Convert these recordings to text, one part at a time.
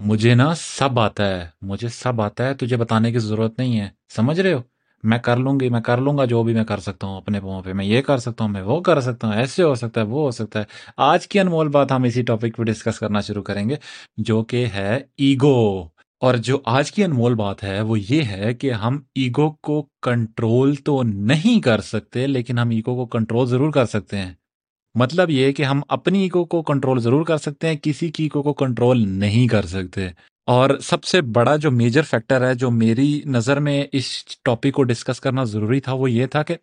مجھے نا سب آتا ہے، مجھے سب آتا ہے، تجھے بتانے کی ضرورت نہیں ہے۔ سمجھ رہے ہو؟ میں کر لوں گی، میں کر لوں گا جو بھی میں کر سکتا ہوں اپنے پاؤں پہ۔ میں یہ کر سکتا ہوں، میں وہ کر سکتا ہوں، ایسے ہو سکتا ہے، وہ ہو سکتا ہے۔ آج کی انمول بات ہم اسی ٹاپک پہ ڈسکس کرنا شروع کریں گے، جو کہ ہے ایگو اور جو آج کی انمول بات ہے، وہ یہ ہے کہ ہم ایگو کو کنٹرول تو نہیں کر سکتے، لیکن ہم ایگو کو کنٹرول ضرور کر سکتے ہیں۔ مطلب یہ کہ ہم اپنی ایگو کو کنٹرول ضرور کر سکتے ہیں، کسی کی ایگو کو کنٹرول نہیں کر سکتے۔ اور سب سے بڑا جو میجر فیکٹر ہے، جو میری نظر میں اس ٹاپک کو ڈسکس کرنا ضروری تھا، وہ یہ تھا کہ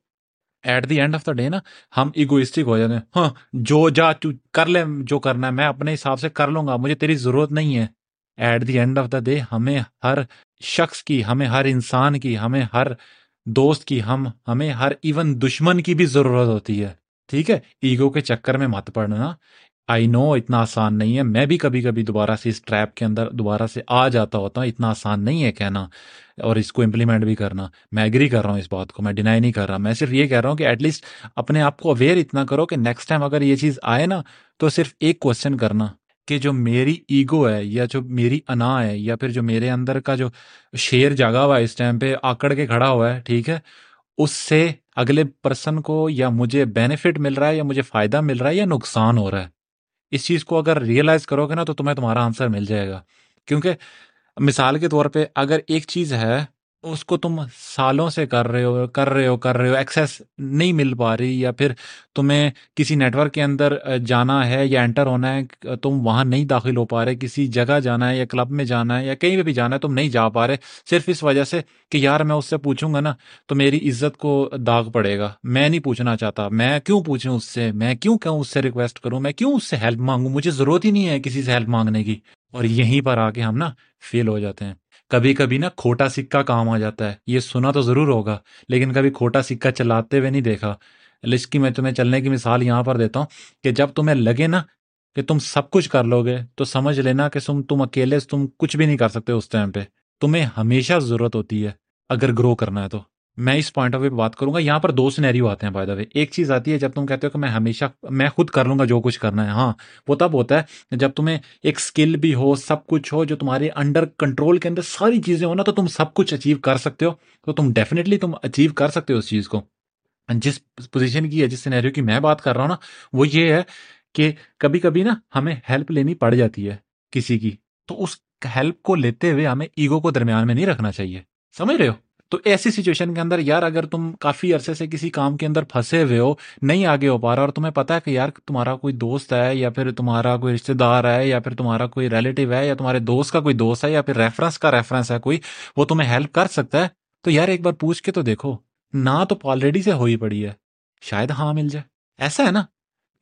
at the end of the day نا، ہم ایگوئسٹک ہو جاتے ہیں۔ ہاں جو جا تو کر لے، جو کرنا ہے، میں اپنے حساب سے کر لوں گا، مجھے تیری ضرورت نہیں ہے۔ At the end of the day ہمیں ہر شخص کی، ہمیں ہر انسان کی، ہمیں ہر دوست کی، ہم، ہمیں ہر ایون دشمن کی بھی ضرورت ہوتی ہے۔ ٹھیک ہے؟ ایگو کے چکر میں مت پڑنا۔ آئی نو اتنا آسان نہیں ہے۔ میں بھی کبھی کبھی دوبارہ سے اس ٹریپ کے اندر دوبارہ سے آ جاتا ہوتا ہوں۔ اتنا آسان نہیں ہے کہنا اور اس کو امپلیمنٹ بھی کرنا۔ میں ایگری کر رہا ہوں اس بات کو، میں ڈینائی نہیں کر رہا۔ میں صرف یہ کہہ رہا ہوں کہ ایٹ لیسٹ اپنے آپ کو اویئر اتنا کرو کہ نیکسٹ ٹائم اگر یہ چیز آئے نا تو صرف ایک کوشچن کرنا کہ جو میری ایگو ہے یا جو میری انا ہے یا پھر جو میرے اندر کا جو شیر جاگا ہوا ہے اس ٹائم پہ، آکڑ کے کھڑا ہوا ہے، ٹھیک ہے؟ اس سے اگلے پرسن کو یا مجھے بینیفٹ مل رہا ہے یا مجھے فائدہ مل رہا ہے یا نقصان ہو رہا ہے۔ اس چیز کو اگر ریئلائز کرو گے نا تو تمہیں تمہارا آنسر مل جائے گا۔ کیونکہ مثال کے طور پہ اگر ایک چیز ہے اس کو تم سالوں سے کر رہے ہو، کر رہے ہو، کر رہے ہو ایکسیس نہیں مل پا رہی یا پھر تمہیں کسی نیٹ ورک کے اندر جانا ہے یا انٹر ہونا ہے، تم وہاں نہیں داخل ہو پا رہے، کسی جگہ جانا ہے یا کلب میں جانا ہے یا کہیں پہ بھی جانا ہے، تم نہیں جا پا رہے۔ صرف اس وجہ سے کہ یار میں اس سے پوچھوں گا نا تو میری عزت کو داغ پڑے گا۔ میں نہیں پوچھنا چاہتا، میں کیوں پوچھوں اس سے؟ میں کیوں کہوں اس سے ریکویسٹ کروں؟ میں کیوں اس سے ہیلپ مانگوں؟ مجھے ضرورت ہی نہیں ہے کسی سے ہیلپ مانگنے کی۔ اور یہیں پر آ کے ہم نا فیل ہو جاتے ہیں۔ کبھی کبھی نا کھوٹا سکہ کام آ جاتا ہے۔ یہ سنا تو ضرور ہوگا، لیکن کبھی کھوٹا سکہ چلاتے ہوئے نہیں دیکھا۔ لسٹ کی میں تمہیں چلنے کی مثال یہاں پر دیتا ہوں کہ جب تمہیں لگے نا کہ تم سب کچھ کر لو گے، تو سمجھ لینا کہ تم تم اکیلے تم کچھ بھی نہیں کر سکتے اس ٹائم پہ۔ تمہیں ہمیشہ ضرورت ہوتی ہے، اگر گرو کرنا ہے تو۔ میں اس پوائنٹ آف ویو بات کروں گا. یہاں پر دو سینیریو آتے ہیں بائی دا وے ایک چیز آتی ہے جب تم کہتے ہو کہ میں ہمیشہ میں خود کر لوں گا جو کچھ کرنا ہے. ہاں وہ تب ہوتا ہے جب تمہیں ایک اسکل بھی ہو، سب کچھ ہو، جو تمہارے انڈر کنٹرول کے اندر ساری چیزیں ہو نا، تو تم سب کچھ اچیو کر سکتے ہو. تو تم ڈیفینیٹلی تم اچیو کر سکتے ہو اس چیز کو. جس پوزیشن کی ہے جس سینیریو کی میں بات کر رہا ہوں نا، وہ یہ ہے کہ کبھی کبھی نا ہمیں ہیلپ لینی پڑ جاتی ہے کسی کی. تو اس ہیلپ کو لیتے ہوئے ہمیں ایگو کو درمیان میں نہیں رکھنا چاہیے. سمجھ رہے ہو؟ تو ایسی سچویشن کے اندر یار اگر تم کافی عرصے سے کسی کام کے اندر پھنسے ہوئے ہو، نہیں آگے ہو پا رہا، اور تمہیں پتا ہے کہ یار تمہارا کوئی دوست ہے، یا پھر تمہارا کوئی رشتے دار ہے، یا پھر تمہارا کوئی ریلیٹو ہے، یا تمہارے دوست کا کوئی دوست ہے، یا پھر ریفرنس کا ریفرنس ہے کوئی، وہ تمہیں ہیلپ کر سکتا ہے؟ تو یار ایک بار پوچھ کے تو دیکھو، نہ تو آلریڈی سے ہوئی پڑی ہے، شاید ہاں مل جائے۔ ایسا ہے نا؟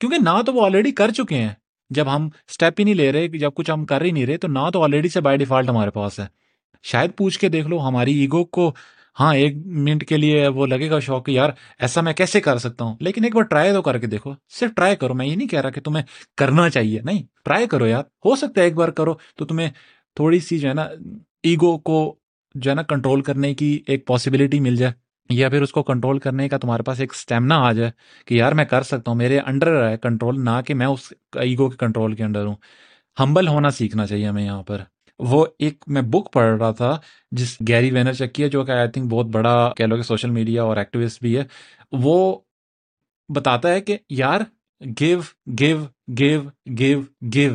کیونکہ نہ تو وہ آلریڈی کر چکے ہیں۔ جب ہم اسٹیپ ہی نہیں لے رہے، جب کچھ ہم کر ہی نہیں رہے، تو نہ تو آلریڈی سے بائی ڈیفالٹ ہمارے پاس ہے۔ شاید پوچھ کے دیکھ لو، ہماری ایگو کو ہاں ایک منٹ کے لیے وہ لگے گا شوق یار، ایسا میں کیسے کر سکتا ہوں؟ لیکن ایک بار ٹرائی تو کر کے دیکھو، صرف ٹرائی کرو، میں یہ نہیں کہہ رہا کہ تمہیں کرنا چاہیے، نہیں ٹرائی کرو یار، ہو سکتا ہے ایک بار کرو، تو تمہیں تھوڑی سی جو ہے نا ایگو کو جو ہے نا کنٹرول کرنے کی ایک پاسبلٹی مل جائے، یا پھر اس کو کنٹرول کرنے کا تمہارے پاس ایک اسٹیمنا آ جائے کہ یار، میں کر سکتا ہوں، میرے انڈر ہے کنٹرول نہ کہ میں اس ایگو کے کنٹرول کے انڈر ہوں۔ ہمبل ہونا سیکھنا چاہیے ہمیں یہاں پر۔ وہ ایک میں بک پڑھ رہا تھا، جس گیری وینر چکی ہے، جو کہ آئی تھنک بہت بڑا کہہ لو کہ سوشل میڈیا اور ایکٹیوسٹ بھی ہے۔ وہ بتاتا ہے کہ یار give give give give give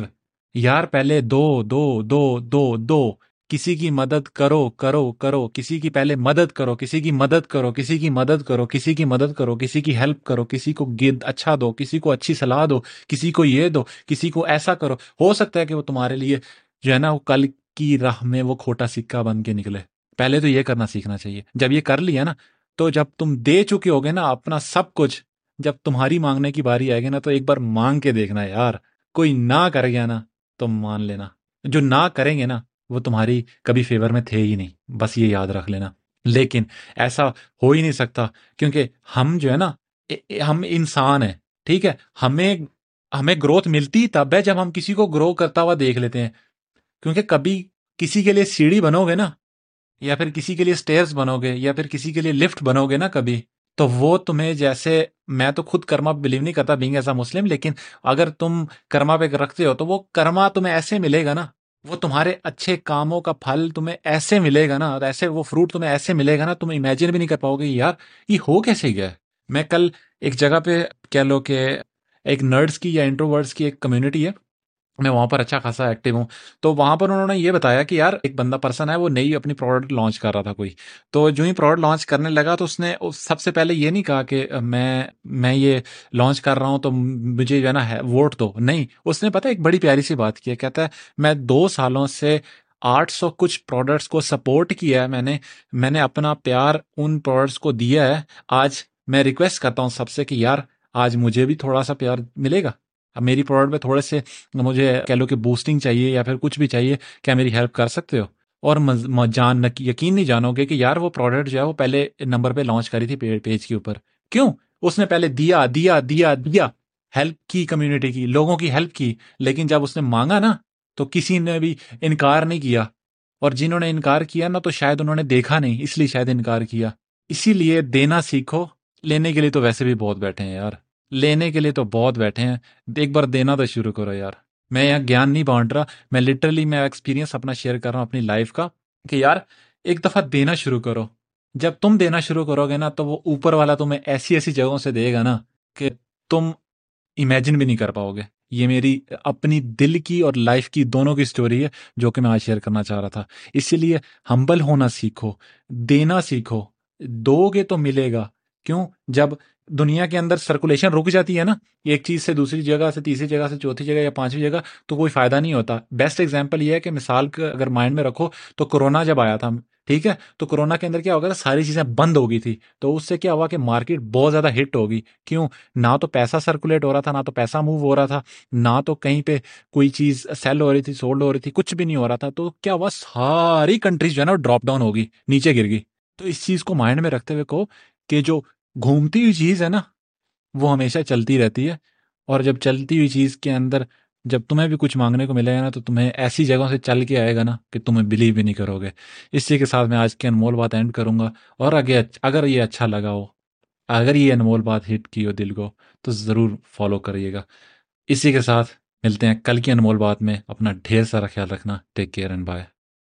یار، پہلے دو دو دو دو دو۔ کسی کی مدد کرو کرو کرو۔ کسی کی پہلے مدد کرو، کسی کی مدد کرو، کسی کی مدد کرو، کسی کی مدد کرو، کسی کی ہیلپ کرو، کسی کو گد اچھا دو، کسی کو اچھی صلاح دو، کسی کو یہ دو، کسی کو ایسا کرو۔ ہو سکتا ہے کہ وہ تمہارے لیے جو ہے نا، وہ کل کی راہ میں وہ کھوٹا سکہ بن کے نکلے۔ پہلے تو یہ کرنا سیکھنا چاہیے۔ جب یہ کر لیا نا، تو جب تم دے چکے ہوگے نا اپنا سب کچھ، جب تمہاری مانگنے کی باری آئے گی نا، تو ایک بار مانگ کے دیکھنا یار۔ کوئی نہ کر گیا نا، تو مان لینا۔ جو نہ کریں گے نا، وہ تمہاری کبھی فیور میں تھے ہی نہیں۔ بس یہ یاد رکھ لینا۔ لیکن ایسا ہو ہی نہیں سکتا، کیونکہ ہم جو ہے نا ہم انسان ہیں، ٹھیک ہے؟ ہمیں ہمیں گروتھ ملتی تب ہے جب ہم کسی کو گرو کرتا ہوا دیکھ لیتے ہیں۔ کیونکہ کبھی کسی کے لیے سیڑھی بنو گے نا، یا پھر کسی کے لیے اسٹیئرس بنو گے یا پھر کسی کے لیے لفٹ بنو گے نا کبھی، تو وہ تمہیں جیسے میں تو خود کرما بلیو نہیں کرتا بینگ ایز اے مسلم لیکن اگر تم کرما پہ رکھتے ہو تو وہ کرما تمہیں ایسے ملے گا نا، وہ تمہارے اچھے کاموں کا پھل تمہیں ایسے ملے گا نا ایسے وہ فروٹ تمہیں ایسے ملے گا نا، تم امیجن بھی نہیں کر پاؤ گے یار یہ ہو کیسے گیا میں کل ایک جگہ پہ کہہ لو کہ ایک نرڈس کی یا انٹروورڈس کی ایک کمیونٹی ہے۔ میں وہاں پر اچھا خاصا ایکٹیو ہوں۔ تو وہاں پر انہوں نے یہ بتایا کہ یار ایک بندہ پرسن ہے، وہ نئی اپنی پروڈکٹ لانچ کر رہا تھا کوئی۔ تو جو ہی پروڈکٹ لانچ کرنے لگا تو اس نے سب سے پہلے یہ نہیں کہا کہ میں میں یہ لانچ کر رہا ہوں تو مجھے جو ہے نا ووٹ دو۔ نہیں، اس نے پتا ایک بڑی پیاری سی بات کی ہے۔ کہتا ہے، میں دو سالوں سے آٹھ سو کچھ پروڈکٹس کو سپورٹ کیا ہے۔ میں نے میں نے اپنا پیار ان پروڈکٹس کو دیا ہے۔ آج میں ریکویسٹ کرتا ہوں سب سے کہ یار، آج مجھے بھی تھوڑا سا پیار ملے گا۔ اب میری پروڈکٹ میں تھوڑے سے مجھے کہہ لو کہ بوسٹنگ چاہیے یا پھر کچھ بھی چاہیے، کیا میری ہیلپ کر سکتے ہو؟ اور جان یقین نہیں جانو گے کہ یار وہ پروڈکٹ جو ہے وہ پہلے نمبر پہ لانچ کری تھی پیج کے اوپر۔ کیوں؟ اس نے پہلے دیا دیا دیا دیا ہیلپ کی کمیونٹی کی، لوگوں کی ہیلپ کی، لیکن جب اس نے مانگا نا، تو کسی نے بھی انکار نہیں کیا۔ اور جنہوں نے انکار کیا نا، تو شاید انہوں نے دیکھا نہیں، اس لیے شاید انکار کیا۔ اسی لیے دینا سیکھو، لینے کے لیے تو ویسے بھی بہت بیٹھے ہیں یار۔ لینے کے لیے تو بہت بیٹھے ہیں۔ ایک بار دینا تو شروع کرو یار۔ میں یہاں گیان نہیں بانٹ رہا۔ میں لٹرلی میں ایکسپیرینس اپنا شیئر کر رہا ہوں اپنی لائف کا کہ یار ایک دفعہ دینا شروع کرو۔ جب تم دینا شروع کرو گے نا تو وہ اوپر والا تمہیں ایسی ایسی جگہوں سے دے گا نا کہ تم امیجن بھی نہیں کر پاؤ گے۔ یہ میری اپنی دل کی اور لائف کی دونوں کی سٹوری ہے جو کہ میں آج شیئر کرنا چاہ رہا تھا۔ اسی لیے ہمبل ہونا سیکھو، دینا سیکھو۔ دو گے تو ملے گا۔ کیوں؟ جب دنیا کے اندر سرکولیشن رک جاتی ہے نا، ایک چیز سے دوسری جگہ سے تیسری جگہ سے چوتھی جگہ یا پانچویں جگہ، تو کوئی فائدہ نہیں ہوتا۔ بیسٹ ایگزامپل یہ ہے کہ مثال اگر مائنڈ میں رکھو، تو کورونا جب آیا تھا، ٹھیک ہے؟ تو کورونا کے اندر کیا ہوگا تھا، ساری چیزیں بند ہو گئی تھی۔ تو اس سے کیا ہوا کہ مارکیٹ بہت زیادہ ہٹ ہوگی۔ کیوں؟ نہ تو پیسہ سرکولیٹ ہو رہا تھا، نہ تو پیسہ موو ہو رہا تھا، نہ تو کہیں پہ کوئی چیز سیل ہو رہی تھی سولڈ ہو رہی تھی، کچھ بھی نہیں ہو رہا تھا۔ تو کیا ہوا، ساری کنٹریز جو ہے نا ڈراپ ڈاؤن ہوگی نیچے گر گئی۔ تو اس چیز کو مائنڈ میں رکھتے ہوئے کو کہ جو گھومتی ہوئی چیز ہے نا، وہ ہمیشہ چلتی رہتی ہے۔ اور جب چلتی ہوئی چیز کے اندر جب تمہیں بھی کچھ مانگنے کو ملے گا نا، تو تمہیں ایسی جگہوں سے چل کے آئے گا نا کہ تمہیں بلیو بھی نہیں کرو گے۔ اسی کے ساتھ میں آج کی انمول بات اینڈ کروں گا۔ اور اگر اگر یہ اچھا لگا ہو، اگر یہ انمول بات ہٹ کی ہو دل کو، تو ضرور فالو کریے گا۔ اسی کے ساتھ ملتے ہیں کل کی انمول بات میں۔ اپنا ڈھیر سارا خیال رکھنا۔ Take care and bye